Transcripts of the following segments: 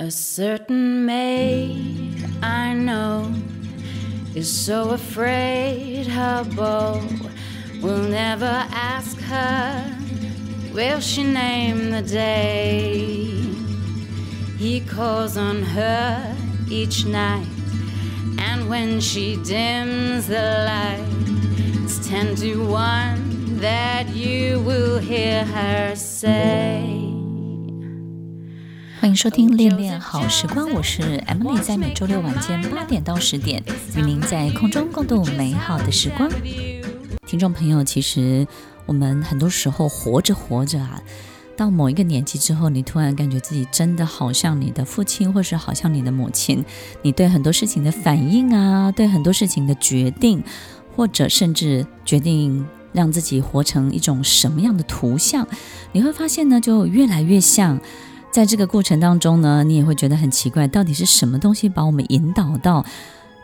A certain maid I know is so afraid her beau will never ask her, will she name the day? He calls on her each night, and when she dims the light, it's ten to one that you will hear her say. 欢迎收听《恋恋好时光》，我是 Emily，在每周六晚间八点到十点，与您在空中共度美好的时光。听众朋友，其实我们很多时候活着活着啊，到某一个年纪之后，你突然感觉自己真的好像你的父亲，或是好像你的母亲，你对很多事情的反应啊，对很多事情的决定，或者甚至决定让自己活成一种什么样的图像，你会发现呢，就越来越像。在这个过程当中呢，你也会觉得很奇怪，到底是什么东西把我们引导到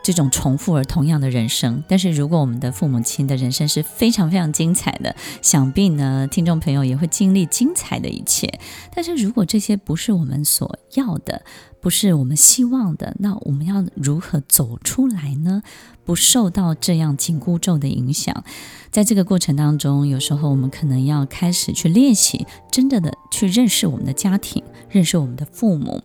这种重复而同样的人生？但是如果我们的父母亲的人生是非常非常精彩的，想必呢，听众朋友也会经历精彩的一切。但是如果这些不是我们所要的，不是我们希望的，那我们要如何走出来呢？不受到这样紧箍咒的影响，在这个过程当中，有时候我们可能要开始去练习，真的的去认识我们的家庭，认识我们的父母。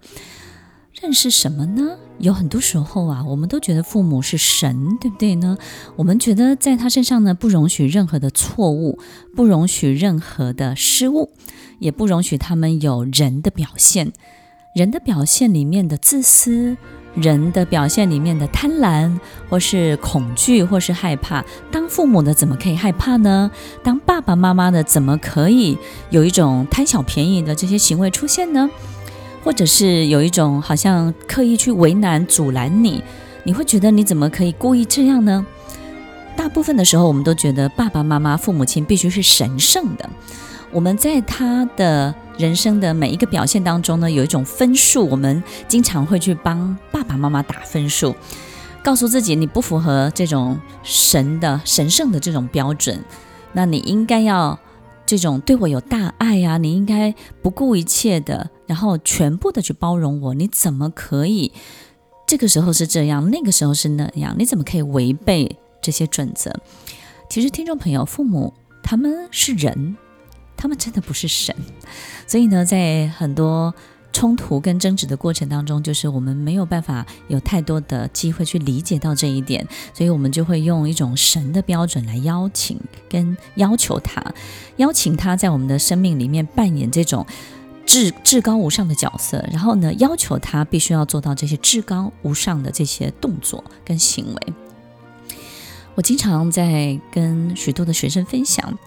认识什么呢？有很多时候啊，我们都觉得父母是神，对不对呢？我们觉得在他身上呢，不容许任何的错误，不容许任何的失误，也不容许他们有人的表现，人的表现里面的自私。人的表现里面的贪婪，或是恐惧，或是害怕，当父母的怎么可以害怕呢？当爸爸妈妈的怎么可以有一种贪小便宜的这些行为出现呢？或者是有一种好像刻意去为难、阻拦你，你会觉得你怎么可以故意这样呢？大部分的时候，我们都觉得爸爸妈妈、父母亲必须是神圣的。我们在他的人生的每一个表现当中呢，有一种分数，我们经常会去帮爸爸妈妈打分数，告诉自己你不符合这种神的神圣的这种标准，那你应该要这种对我有大爱呀，你应该不顾一切的，然后全部的去包容我，你怎么可以这个时候是这样，那个时候是那样？你怎么可以违背这些准则？其实听众朋友，父母他们是人。他们真的不是神，所以呢，在很多冲突跟争执的过程当中，就是我们没有办法有太多的机会去理解到这一点，所以我们就会用一种神的标准来邀请跟要求他，邀请他在我们的生命里面扮演这种至至高无上的角色，然后呢，要求他必须要做到这些至高无上的这些动作跟行为。我经常在跟许多的学生分享。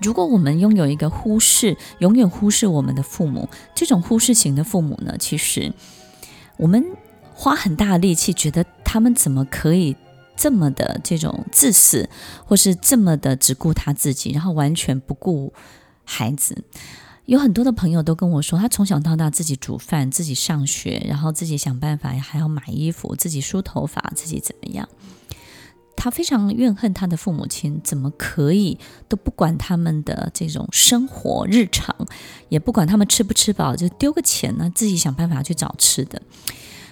如果我们拥有一个忽视，永远忽视我们的父母，这种忽视型的父母呢，其实我们花很大的力气，觉得他们怎么可以这么的这种自私，或是这么的只顾他自己，然后完全不顾孩子。有很多的朋友都跟我说，他从小到大自己煮饭，自己上学，然后自己想办法，还要买衣服，自己梳头发，自己怎么样。他非常怨恨他的父母亲，怎么可以都不管他们的这种生活日常，也不管他们吃不吃饱，就丢个钱呢，自己想办法去找吃的。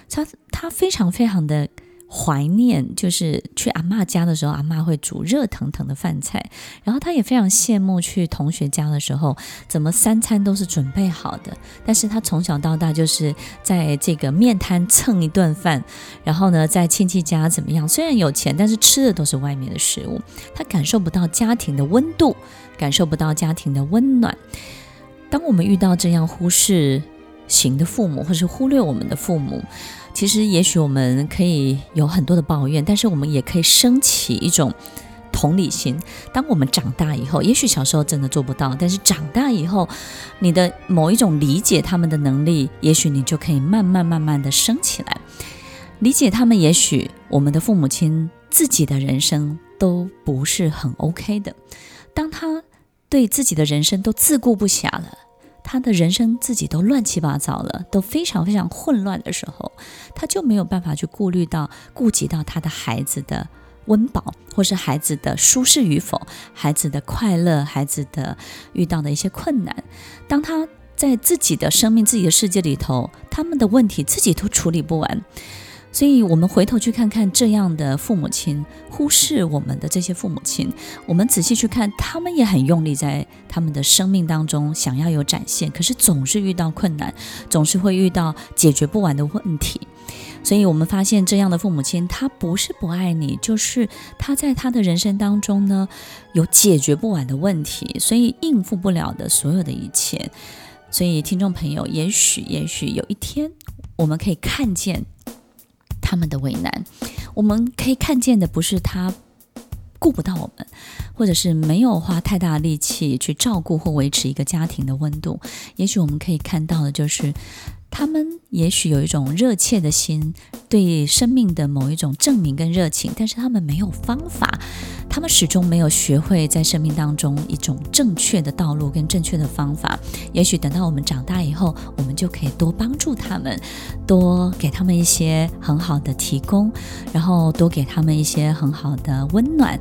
他他非常非常的。怀念就是去阿嬷家的时候，阿嬷会煮热腾腾的饭菜，然后他也非常羡慕去同学家的时候，怎么三餐都是准备好的。但是他从小到大就是在这个面摊蹭一顿饭，然后呢，在亲戚家怎么样？虽然有钱，但是吃的都是外面的食物，他感受不到家庭的温度，感受不到家庭的温暖。当我们遇到这样忽视型的父母，或是忽略我们的父母，其实，也许我们可以有很多的抱怨，但是我们也可以升起一种同理心。当我们长大以后，也许小时候真的做不到，但是长大以后，你的某一种理解他们的能力，也许你就可以慢慢慢慢的升起来。理解他们，也许我们的父母亲自己的人生都不是很 OK 的。当他对自己的人生都自顾不暇了。他的人生自己都乱七八糟了，都非常非常混乱的时候，他就没有办法去顾虑到、顾及到他的孩子的温饱，或是孩子的舒适与否，孩子的快乐，孩子的遇到的一些困难。当他在自己的生命、自己的世界里头，他们的问题自己都处理不完。所以，我们回头去看看这样的父母亲，忽视我们的这些父母亲，我们仔细去看，他们也很用力在他们的生命当中想要有展现，可是总是遇到困难，总是会遇到解决不完的问题。所以我们发现，这样的父母亲，他不是不爱你，就是他在他的人生当中呢，有解决不完的问题，所以应付不了的所有的一切。所以，听众朋友，也许，也许有一天，我们可以看见。他们的为难，我们可以看见的不是他顾不到我们，或者是没有花太大力气去照顾或维持一个家庭的温度。也许我们可以看到的就是。他们也许有一种热切的心，对生命的某一种证明跟热情，但是他们没有方法，他们始终没有学会在生命当中一种正确的道路跟正确的方法。也许等到我们长大以后，我们就可以多帮助他们，多给他们一些很好的提供，然后多给他们一些很好的温暖。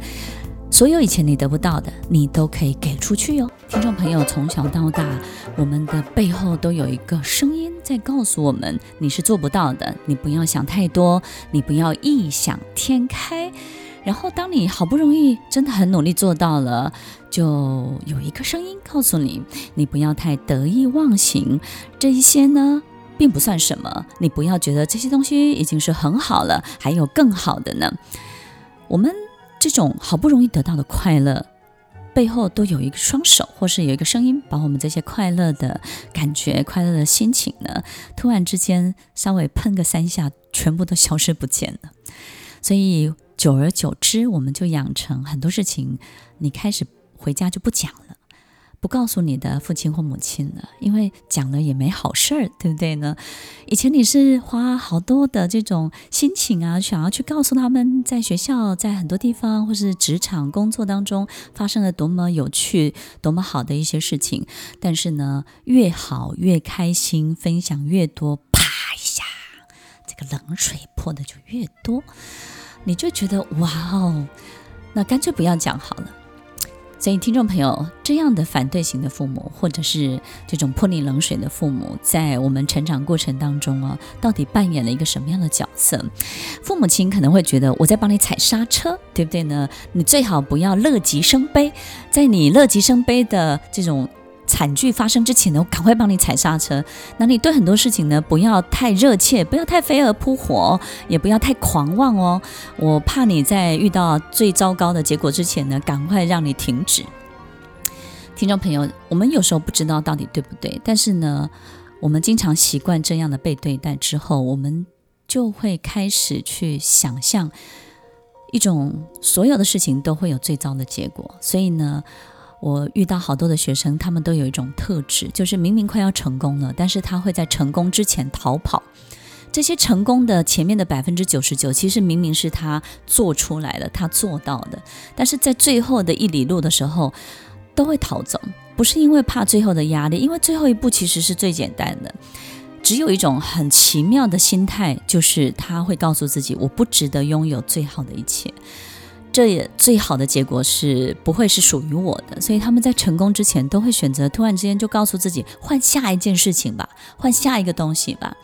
所有以前你得不到的，你都可以给出去哟。听众朋友，从小到大，我们的背后都有一个声音在告诉我们：你是做不到的，你不要想太多，你不要异想天开。然后，当你好不容易真的很努力做到了，就有一个声音告诉你：你不要太得意忘形。这一些呢，并不算什么，你不要觉得这些东西已经是很好了，还有更好的呢。我们。这种好不容易得到的快乐，背后都有一个双手，或是有一个声音，把我们这些快乐的感觉、快乐的心情呢，突然之间稍微喷个三下，全部都消失不见了。所以久而久之，我们就养成很多事情，你开始回家就不讲了。不告诉你的父亲或母亲了，因为讲了也没好事儿，对不对呢？以前你是花好多的这种心情啊，想要去告诉他们，在学校、在很多地方或是职场工作当中发生了多么有趣、多么好的一些事情。但是呢，越好越开心，分享越多，啪一下，这个冷水泼的就越多，你就觉得哇哦，那干脆不要讲好了。所以，听众朋友，这样的反对型的父母，或者是这种泼你冷水的父母，在我们成长过程当中啊，到底扮演了一个什么样的角色？父母亲可能会觉得我在帮你踩刹车，对不对呢？你最好不要乐极生悲，在你乐极生悲的这种。惨剧发生之前呢，赶快帮你踩刹车。那你对很多事情呢，不要太热切，不要太飞蛾扑火，也不要太狂妄哦。我怕你在遇到最糟糕的结果之前呢，赶快让你停止。听众朋友，我们有时候不知道到底对不对，但是呢，我们经常习惯这样的被对待之后，我们就会开始去想象一种所有的事情都会有最糟的结果，所以呢。我遇到好多的学生，他们都有一种特质，就是明明快要成功了，但是他会在成功之前逃跑。这些成功的前面的百分之九十九，其实明明是他做出来了，他做到的，但是在最后的一里路的时候，都会逃走。不是因为怕最后的压力，因为最后一步其实是最简单的。只有一种很奇妙的心态，就是他会告诉自己，我不值得拥有最好的一切。这也最好的结果是不会是属于我的，所以他们在成功之前都会选择突然之间就告诉自己换下一件事情吧，换下一个东西吧。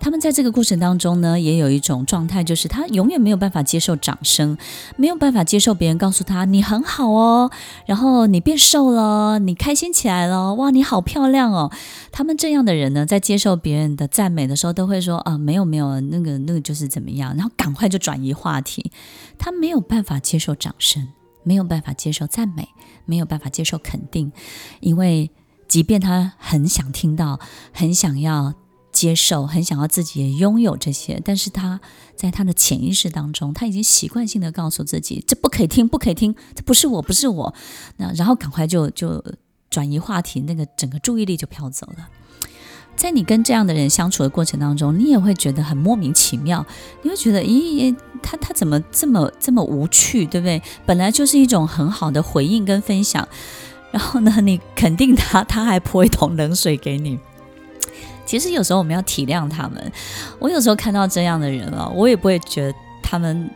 他们在这个过程当中呢，也有一种状态，就是他永远没有办法接受掌声，没有办法接受别人告诉他你很好哦，然后你变瘦了，你开心起来了，哇，你好漂亮哦。他们这样的人呢，在接受别人的赞美的时候，都会说啊，没有没有，那个那个就是怎么样，然后赶快就转移话题。他没有办法接受掌声，没有办法接受赞美，没有办法接受肯定，因为即便他很想听到，很想要。接受，很想要自己也拥有这些，但是他在他的潜意识当中，他已经习惯性的告诉自己，这不可以听，不可以听，这不是我，不是我。那然后赶快就就转移话题，那个整个注意力就飘走了。在你跟这样的人相处的过程当中，你也会觉得很莫名其妙，你会觉得，咦，他他怎么这么这么无趣，对不对？本来就是一种很好的回应跟分享，然后呢，你肯定他，他还泼一桶冷水给你。其实有时候我们要体谅他们。我有时候看到这样的人啊，我也不会觉得他们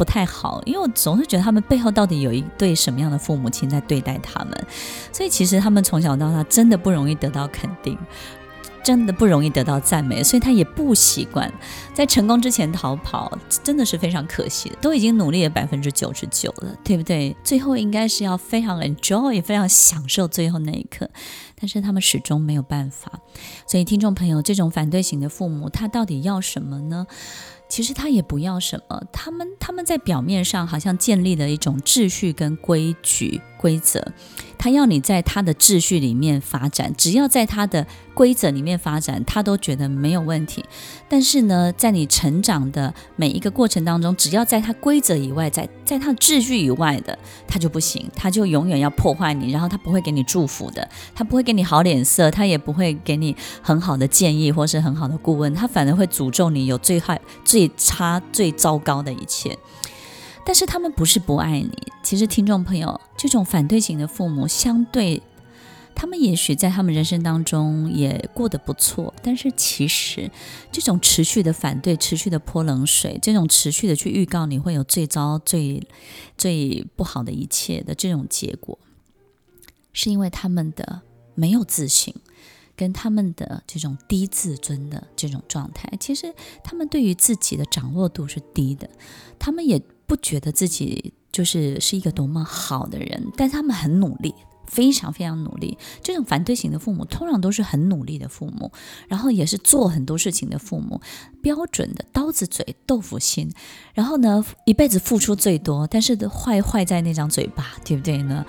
不太好，因为我总是觉得他们背后到底有一对什么样的父母亲在对待他们，所以其实他们从小到大真的不容易得到肯定。真的不容易得到赞美，所以他也不习惯在成功之前逃跑，真的是非常可惜的。都已经努力了百分之九十九了，对不对？最后应该是要非常 enjoy，非常享受最后那一刻，但是他们始终没有办法。所以，听众朋友，这种反对型的父母，他到底要什么呢？其实他也不要什么，他们他们在表面上好像建立了一种秩序跟规矩。规则，他要你在他的秩序里面发展，只要在他的规则里面发展，他都觉得没有问题。但是呢，在你成长的每一个过程当中，只要在他规则以外，在在他的秩序以外的，他就不行，他就永远要破坏你，然后他不会给你祝福的，他不会给你好脸色，他也不会给你很好的建议或是很好的顾问，他反而会诅咒你有最坏。最差、最糟糕的一切，但是他们不是不爱你。其实，听众朋友，这种反对型的父母，相对他们也许在他们人生当中也过得不错，但是其实这种持续的反对、持续的泼冷水、这种持续的去预告你会有最糟、最最不好的一切的这种结果，是因为他们的没有自信。跟他们的这种低自尊的这种状态，其实他们对于自己的掌握度是低的，他们也不觉得自己就是是一个多么好的人，但他们很努力，非常非常努力。这种反对型的父母通常都是很努力的父母，然后也是做很多事情的父母，标准的刀子嘴豆腐心，然后呢，一辈子付出最多，但是坏坏在那张嘴巴，对不对呢？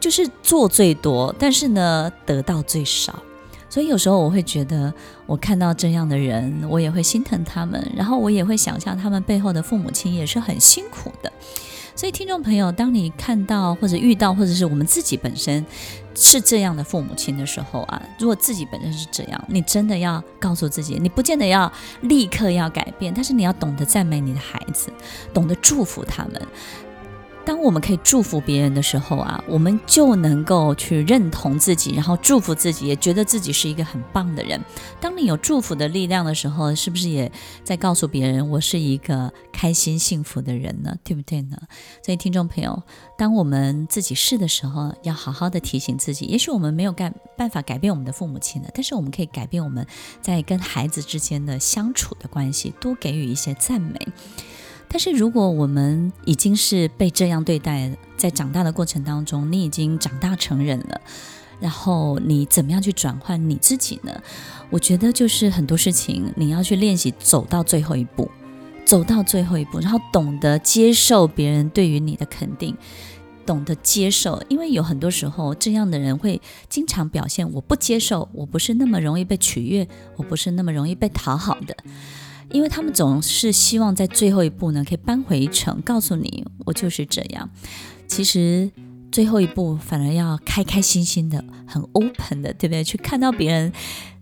就是做最多，但是呢，得到最少。所以有时候我会觉得，我看到这样的人，我也会心疼他们，然后我也会想象他们背后的父母亲也是很辛苦的。所以听众朋友，当你看到或者遇到，或者是我们自己本身是这样的父母亲的时候啊，如果自己本身是这样，你真的要告诉自己，你不见得要立刻要改变，但是你要懂得赞美你的孩子，懂得祝福他们。当我们可以祝福别人的时候啊，我们就能够去认同自己，然后祝福自己，也觉得自己是一个很棒的人。当你有祝福的力量的时候，是不是也在告诉别人，我是一个开心幸福的人呢？对不对呢？所以，听众朋友，当我们自己是的时候，要好好的提醒自己。也许我们没有干办法改变我们的父母亲的，但是我们可以改变我们在跟孩子之间的相处的关系，多给予一些赞美。但是，如果我们已经是被这样对待，在长大的过程当中，你已经长大成人了，然后你怎么样去转换你自己呢？我觉得就是很多事情你要去练习走到最后一步，走到最后一步，然后懂得接受别人对于你的肯定，懂得接受，因为有很多时候这样的人会经常表现我不接受，我不是那么容易被取悦，我不是那么容易被讨好的。因为他们总是希望在最后一步呢，可以扳回一城，告诉你我就是这样。其实最后一步反而要开开心心的，很 open 的，对不对？去看到别人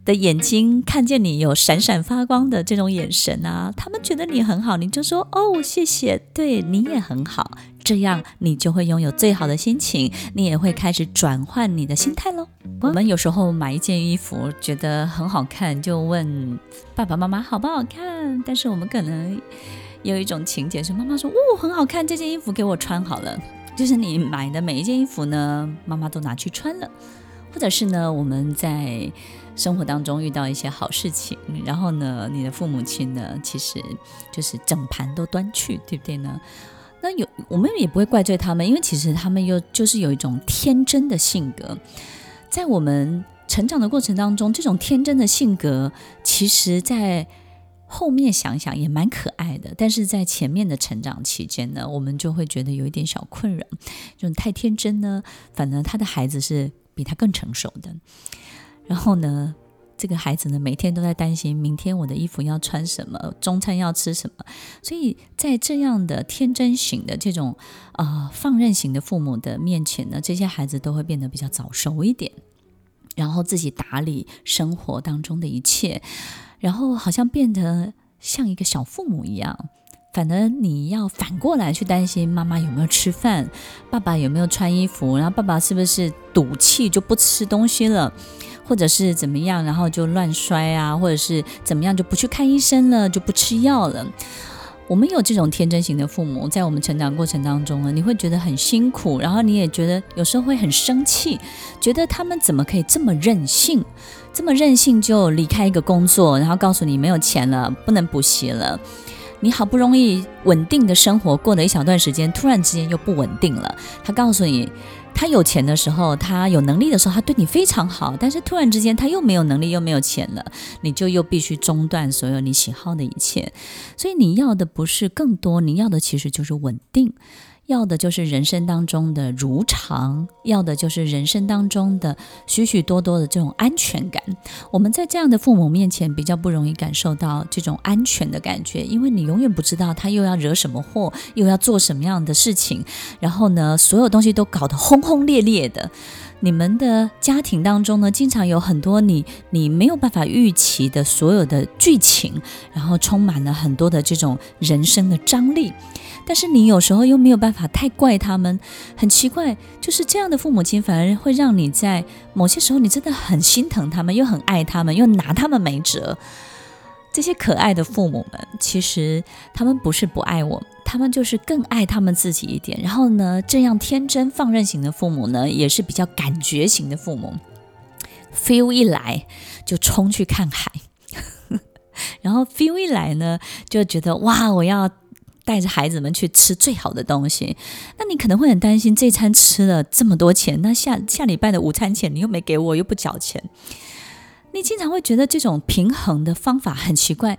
的眼睛，看见你有闪闪发光的这种眼神啊，他们觉得你很好，你就说哦，谢谢，对，你也很好。这样你就会拥有最好的心情，你也会开始转换你的心态喽。我们有时候买一件衣服觉得很好看，就问爸爸妈妈好不好看。但是我们可能有一种情节是妈妈说：“哦，很好看，这件衣服给我穿好了。”就是你买的每一件衣服呢，妈妈都拿去穿了。或者是呢，我们在生活当中遇到一些好事情，然后呢，你的父母亲呢，其实就是整盘都端去，对不对呢？那有，我们也不会怪罪他们，因为其实他们又就是有一种天真的性格，在我们成长的过程当中，这种天真的性格，其实在后面想想也蛮可爱的，但是在前面的成长期间呢，我们就会觉得有一点小困扰，这种太天真呢，反而他的孩子是比他更成熟的，然后呢，这个孩子呢，每天都在担心明天我的衣服要穿什么，中餐要吃什么。所以在这样的天真型的这种呃放任型的父母的面前呢，这些孩子都会变得比较早熟一点，然后自己打理生活当中的一切，然后好像变得像一个小父母一样。反而你要反过来去担心妈妈有没有吃饭，爸爸有没有穿衣服，然后爸爸是不是赌气就不吃东西了。或者是怎么样，然后就乱摔啊，或者是怎么样就不去看医生了，就不吃药了。我们有这种天真型的父母，在我们成长过程当中呢，你会觉得很辛苦，然后你也觉得有时候会很生气，觉得他们怎么可以这么任性，这么任性就离开一个工作，然后告诉你没有钱了，不能补习了。你好不容易稳定的生活过了一小段时间，突然之间又不稳定了。他告诉你，他有钱的时候，他有能力的时候，他对你非常好。但是突然之间，他又没有能力，又没有钱了，你就又必须中断所有你喜好的一切。所以你要的不是更多，你要的其实就是稳定。要的就是人生当中的如常，要的就是人生当中的许许多多的这种安全感。我们在这样的父母面前比较不容易感受到这种安全的感觉，因为你永远不知道他又要惹什么祸，又要做什么样的事情。然后呢，所有东西都搞得轰轰烈烈的。你们的家庭当中呢，经常有很多你你没有办法预期的所有的剧情，然后充满了很多的这种人生的张力。但是你有时候又没有办法太怪他们，很奇怪，就是这样的父母亲反而会让你在某些时候你真的很心疼他们，又很爱他们，又拿他们没辙。这些可爱的父母们，其实他们不是不爱我，他们就是更爱他们自己一点。然后呢，这样天真放任型的父母呢，也是比较感觉型的父母，feel 一来就冲去看海，然后 feel 一来呢就觉得哇，我要。带着孩子们去吃最好的东西，那你可能会很担心，这餐吃了这么多钱，那下下礼拜的午餐钱你又没给我，又不缴钱，你经常会觉得这种平衡的方法很奇怪，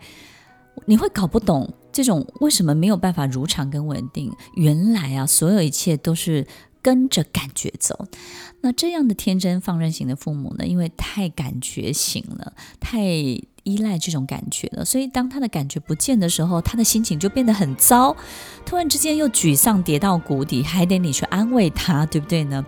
你会搞不懂这种为什么没有办法如常跟稳定。原来啊，所有一切都是跟着感觉走。那这样的天真放任型的父母呢，因为太感觉型了，太。依赖这种感觉了，所以当他的感觉不见的时候，他的心情就变得很糟。突然之间又沮丧，跌到谷底，还得你去安慰他，对不对呢？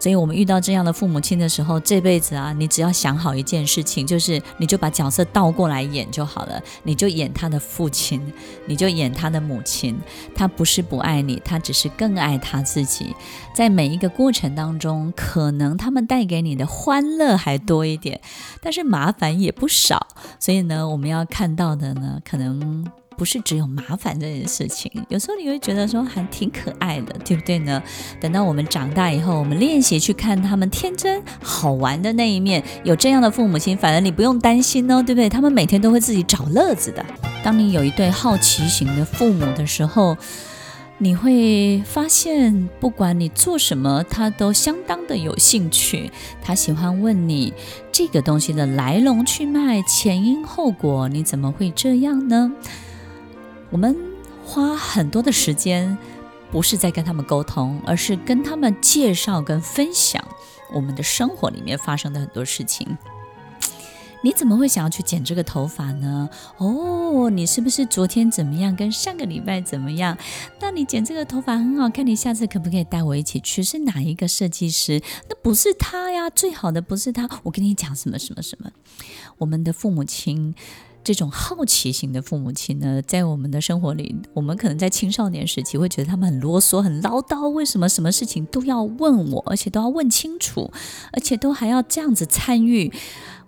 所以，我们遇到这样的父母亲的时候，这辈子啊，你只要想好一件事情，就是你就把角色倒过来演就好了。你就演他的父亲，你就演他的母亲。他不是不爱你，他只是更爱他自己。在每一个过程当中，可能他们带给你的欢乐还多一点，但是麻烦也不少。所以呢，我们要看到的呢，可能。不是只有麻烦这件事情，有时候你会觉得说还挺可爱的，对不对呢？等到我们长大以后，我们练习去看他们天真好玩的那一面，有这样的父母亲，反而你不用担心哦，对不对？他们每天都会自己找乐子的。当你有一对好奇型的父母的时候，你会发现，不管你做什么，他都相当的有兴趣。他喜欢问你这个东西的来龙去脉、前因后果，你怎么会这样呢？我们花很多的时间，不是在跟他们沟通，而是跟他们介绍跟分享我们的生活里面发生的很多事情。你怎么会想要去剪这个头发呢？哦，你是不是昨天怎么样？跟上个礼拜怎么样？那你剪这个头发很好看，你下次可不可以带我一起去？是哪一个设计师？那不是他呀，最好的不是他。我跟你讲什么什么什么，我们的父母亲。这种好奇型的父母亲呢，在我们的生活里，我们可能在青少年时期会觉得他们很啰嗦、很唠叨，为什么什么事情都要问我，而且都要问清楚，而且都还要这样子参与？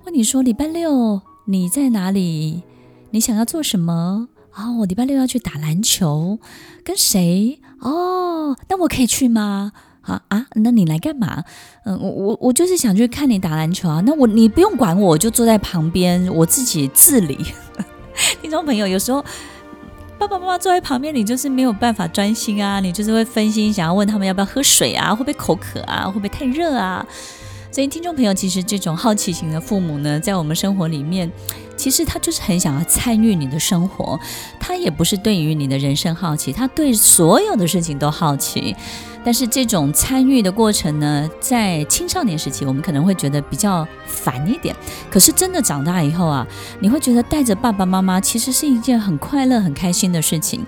问你说礼拜六你在哪里？你想要做什么？哦，我礼拜六要去打篮球，跟谁？哦，那我可以去吗？啊啊，那你来干嘛？嗯，我我我就是想去看你打篮球啊。那我你不用管我，我就坐在旁边，我自己自理。听众朋友，有时候爸爸妈妈坐在旁边，你就是没有办法专心啊，你就是会分心，想要问他们要不要喝水啊，会不会口渴啊，会不会太热啊？所以听众朋友，其实这种好奇型的父母呢，在我们生活里面，其实他就是很想要参与你的生活，他也不是对于你的人生好奇，他对所有的事情都好奇。但是这种参与的过程呢，在青少年时期，我们可能会觉得比较烦一点。可是真的长大以后啊，你会觉得带着爸爸妈妈其实是一件很快乐、很开心的事情。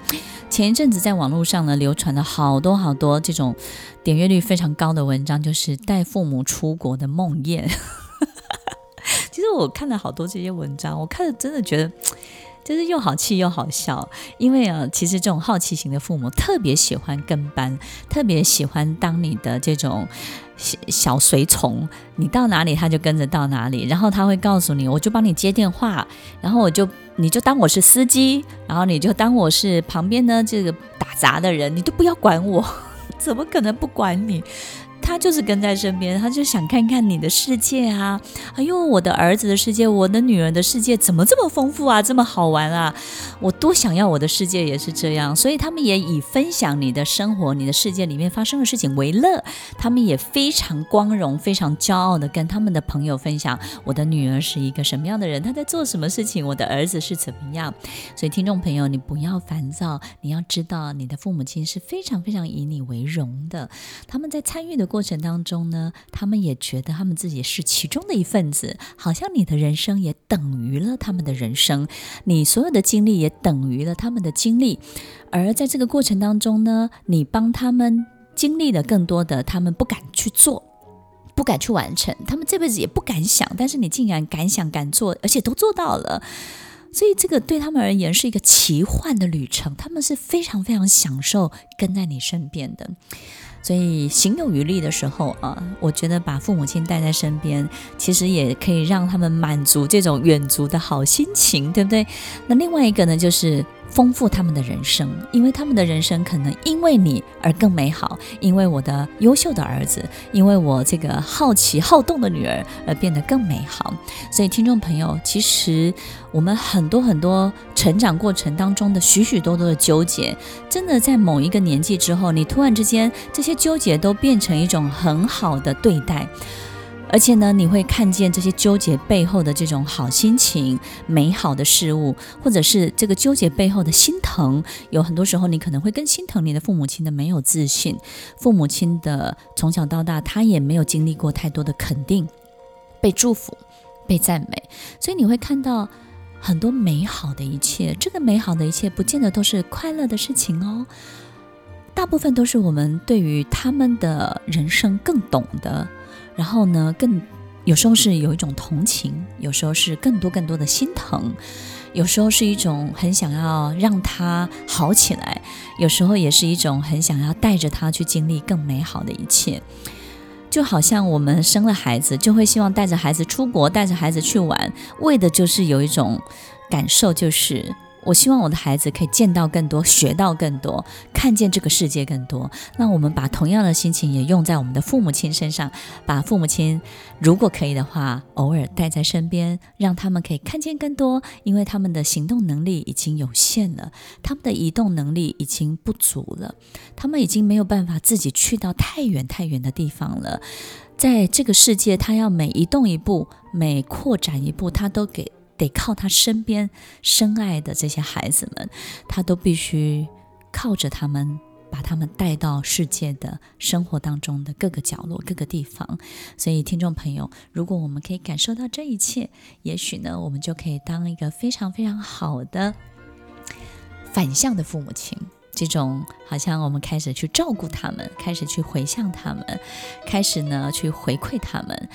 前一阵子在网络上呢，流传了好多好多这种点阅率非常高的文章，就是带父母出国的梦魇。其实我看了好多这些文章，我看了真的觉得。就是又好气又好笑。因为啊，其实这种好奇型的父母特别喜欢跟班，特别喜欢当你的这种小小随从，你到哪里他就跟着到哪里，然后他会告诉你，我就帮你接电话，然后我就你就当我是司机，然后你就当我是旁边呢这个打杂的人，你都不要管我，怎么可能不管你？他就是跟在身边，他就想看看你的世界啊！哎呦，我的儿子的世界，我的女儿的世界怎么这么丰富啊，这么好玩啊！我多想要我的世界也是这样，所以他们也以分享你的生活、你的世界里面发生的事情为乐。他们也非常光荣、非常骄傲的跟他们的朋友分享：我的女儿是一个什么样的人，她在做什么事情，我的儿子是怎么样。所以，听众朋友，你不要烦躁，你要知道，你的父母亲是非常非常以你为荣的。他们在参与的过。过程当中呢，他们也觉得他们自己是其中的一份子，好像你的人生也等于了他们的人生，你所有的经历也等于了他们的经历。而在这个过程当中呢，你帮他们经历了更多的，他们不敢去做，不敢去完成，他们这辈子也不敢想，但是你竟然敢想敢做，而且都做到了，所以这个对他们而言是一个奇幻的旅程，他们是非常非常享受跟在你身边的。所以行有余力的时候啊，我觉得把父母亲带在身边，其实也可以让他们满足这种远足的好心情，对不对？那另外一个呢，就是。丰富他们的人生，因为他们的人生可能因为你而更美好，因为我的优秀的儿子，因为我这个好奇好动的女儿而变得更美好。所以，听众朋友，其实我们很多很多成长过程当中的许许多多的纠结，真的在某一个年纪之后，你突然之间这些纠结都变成一种很好的对待。而且呢，你会看见这些纠结背后的这种好心情、美好的事物，或者是这个纠结背后的心疼。有很多时候，你可能会更心疼你的父母亲的没有自信，父母亲的从小到大他也没有经历过太多的肯定、被祝福、被赞美，所以你会看到很多美好的一切。这个美好的一切，不见得都是快乐的事情哦，大部分都是我们对于他们的人生更懂得。然后呢，更有时候是有一种同情，有时候是更多更多的心疼，有时候是一种很想要让他好起来，有时候也是一种很想要带着他去经历更美好的一切。就好像我们生了孩子，就会希望带着孩子出国，带着孩子去玩，为的就是有一种感受，就是。我希望我的孩子可以见到更多，学到更多，看见这个世界更多。那我们把同样的心情也用在我们的父母亲身上，把父母亲如果可以的话，偶尔带在身边，让他们可以看见更多。因为他们的行动能力已经有限了，他们的移动能力已经不足了，他们已经没有办法自己去到太远太远的地方了。在这个世界，他要每移动一步，每扩展一步，他都给。得靠他身边深爱的这些孩子们，他都必须靠着他们，把他们带到世界的生活当中的各个角落、各个地方。所以，听众朋友，如果我们可以感受到这一切，也许呢，我们就可以当一个非常非常好的反向的父母亲。这种好像我们开始去照顾他们，开始去回向他们，开始呢去回馈他们。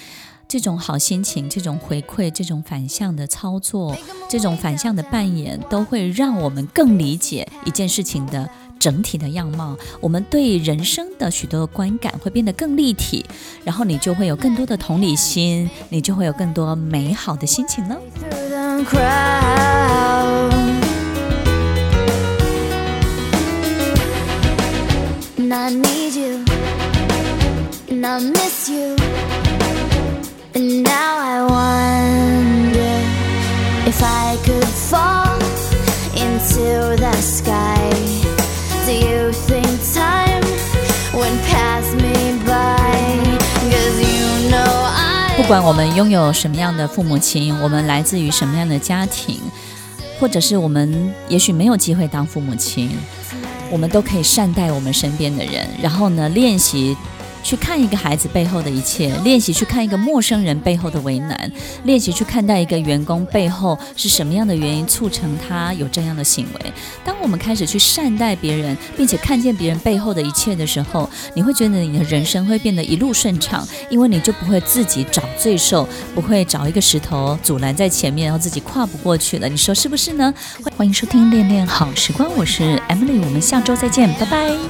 这种好心情，这种回馈，这种反向的操作，这种反向的扮演，都会让我们更理解一件事情的整体的样貌。我们对人生的许多的观感会变得更立体，然后你就会有更多的同理心，你就会有更多美好的心情了。不管我们拥有什么样的父母亲，我们来自于什么样的家庭，或者是我们也许没有机会当父母亲，我们都可以善待我们身边的人，然后呢，练习去看一个孩子背后的一切，练习去看一个陌生人背后的为难，练习去看待一个员工背后是什么样的原因促成他有这样的行为。当我们开始去善待别人，并且看见别人背后的一切的时候，你会觉得你的人生会变得一路顺畅，因为你就不会自己找罪受，不会找一个石头阻拦在前面，然后自己跨不过去了。你说是不是呢？欢迎收听《恋恋好时光》，我是 Emily，我们下周再见，拜拜。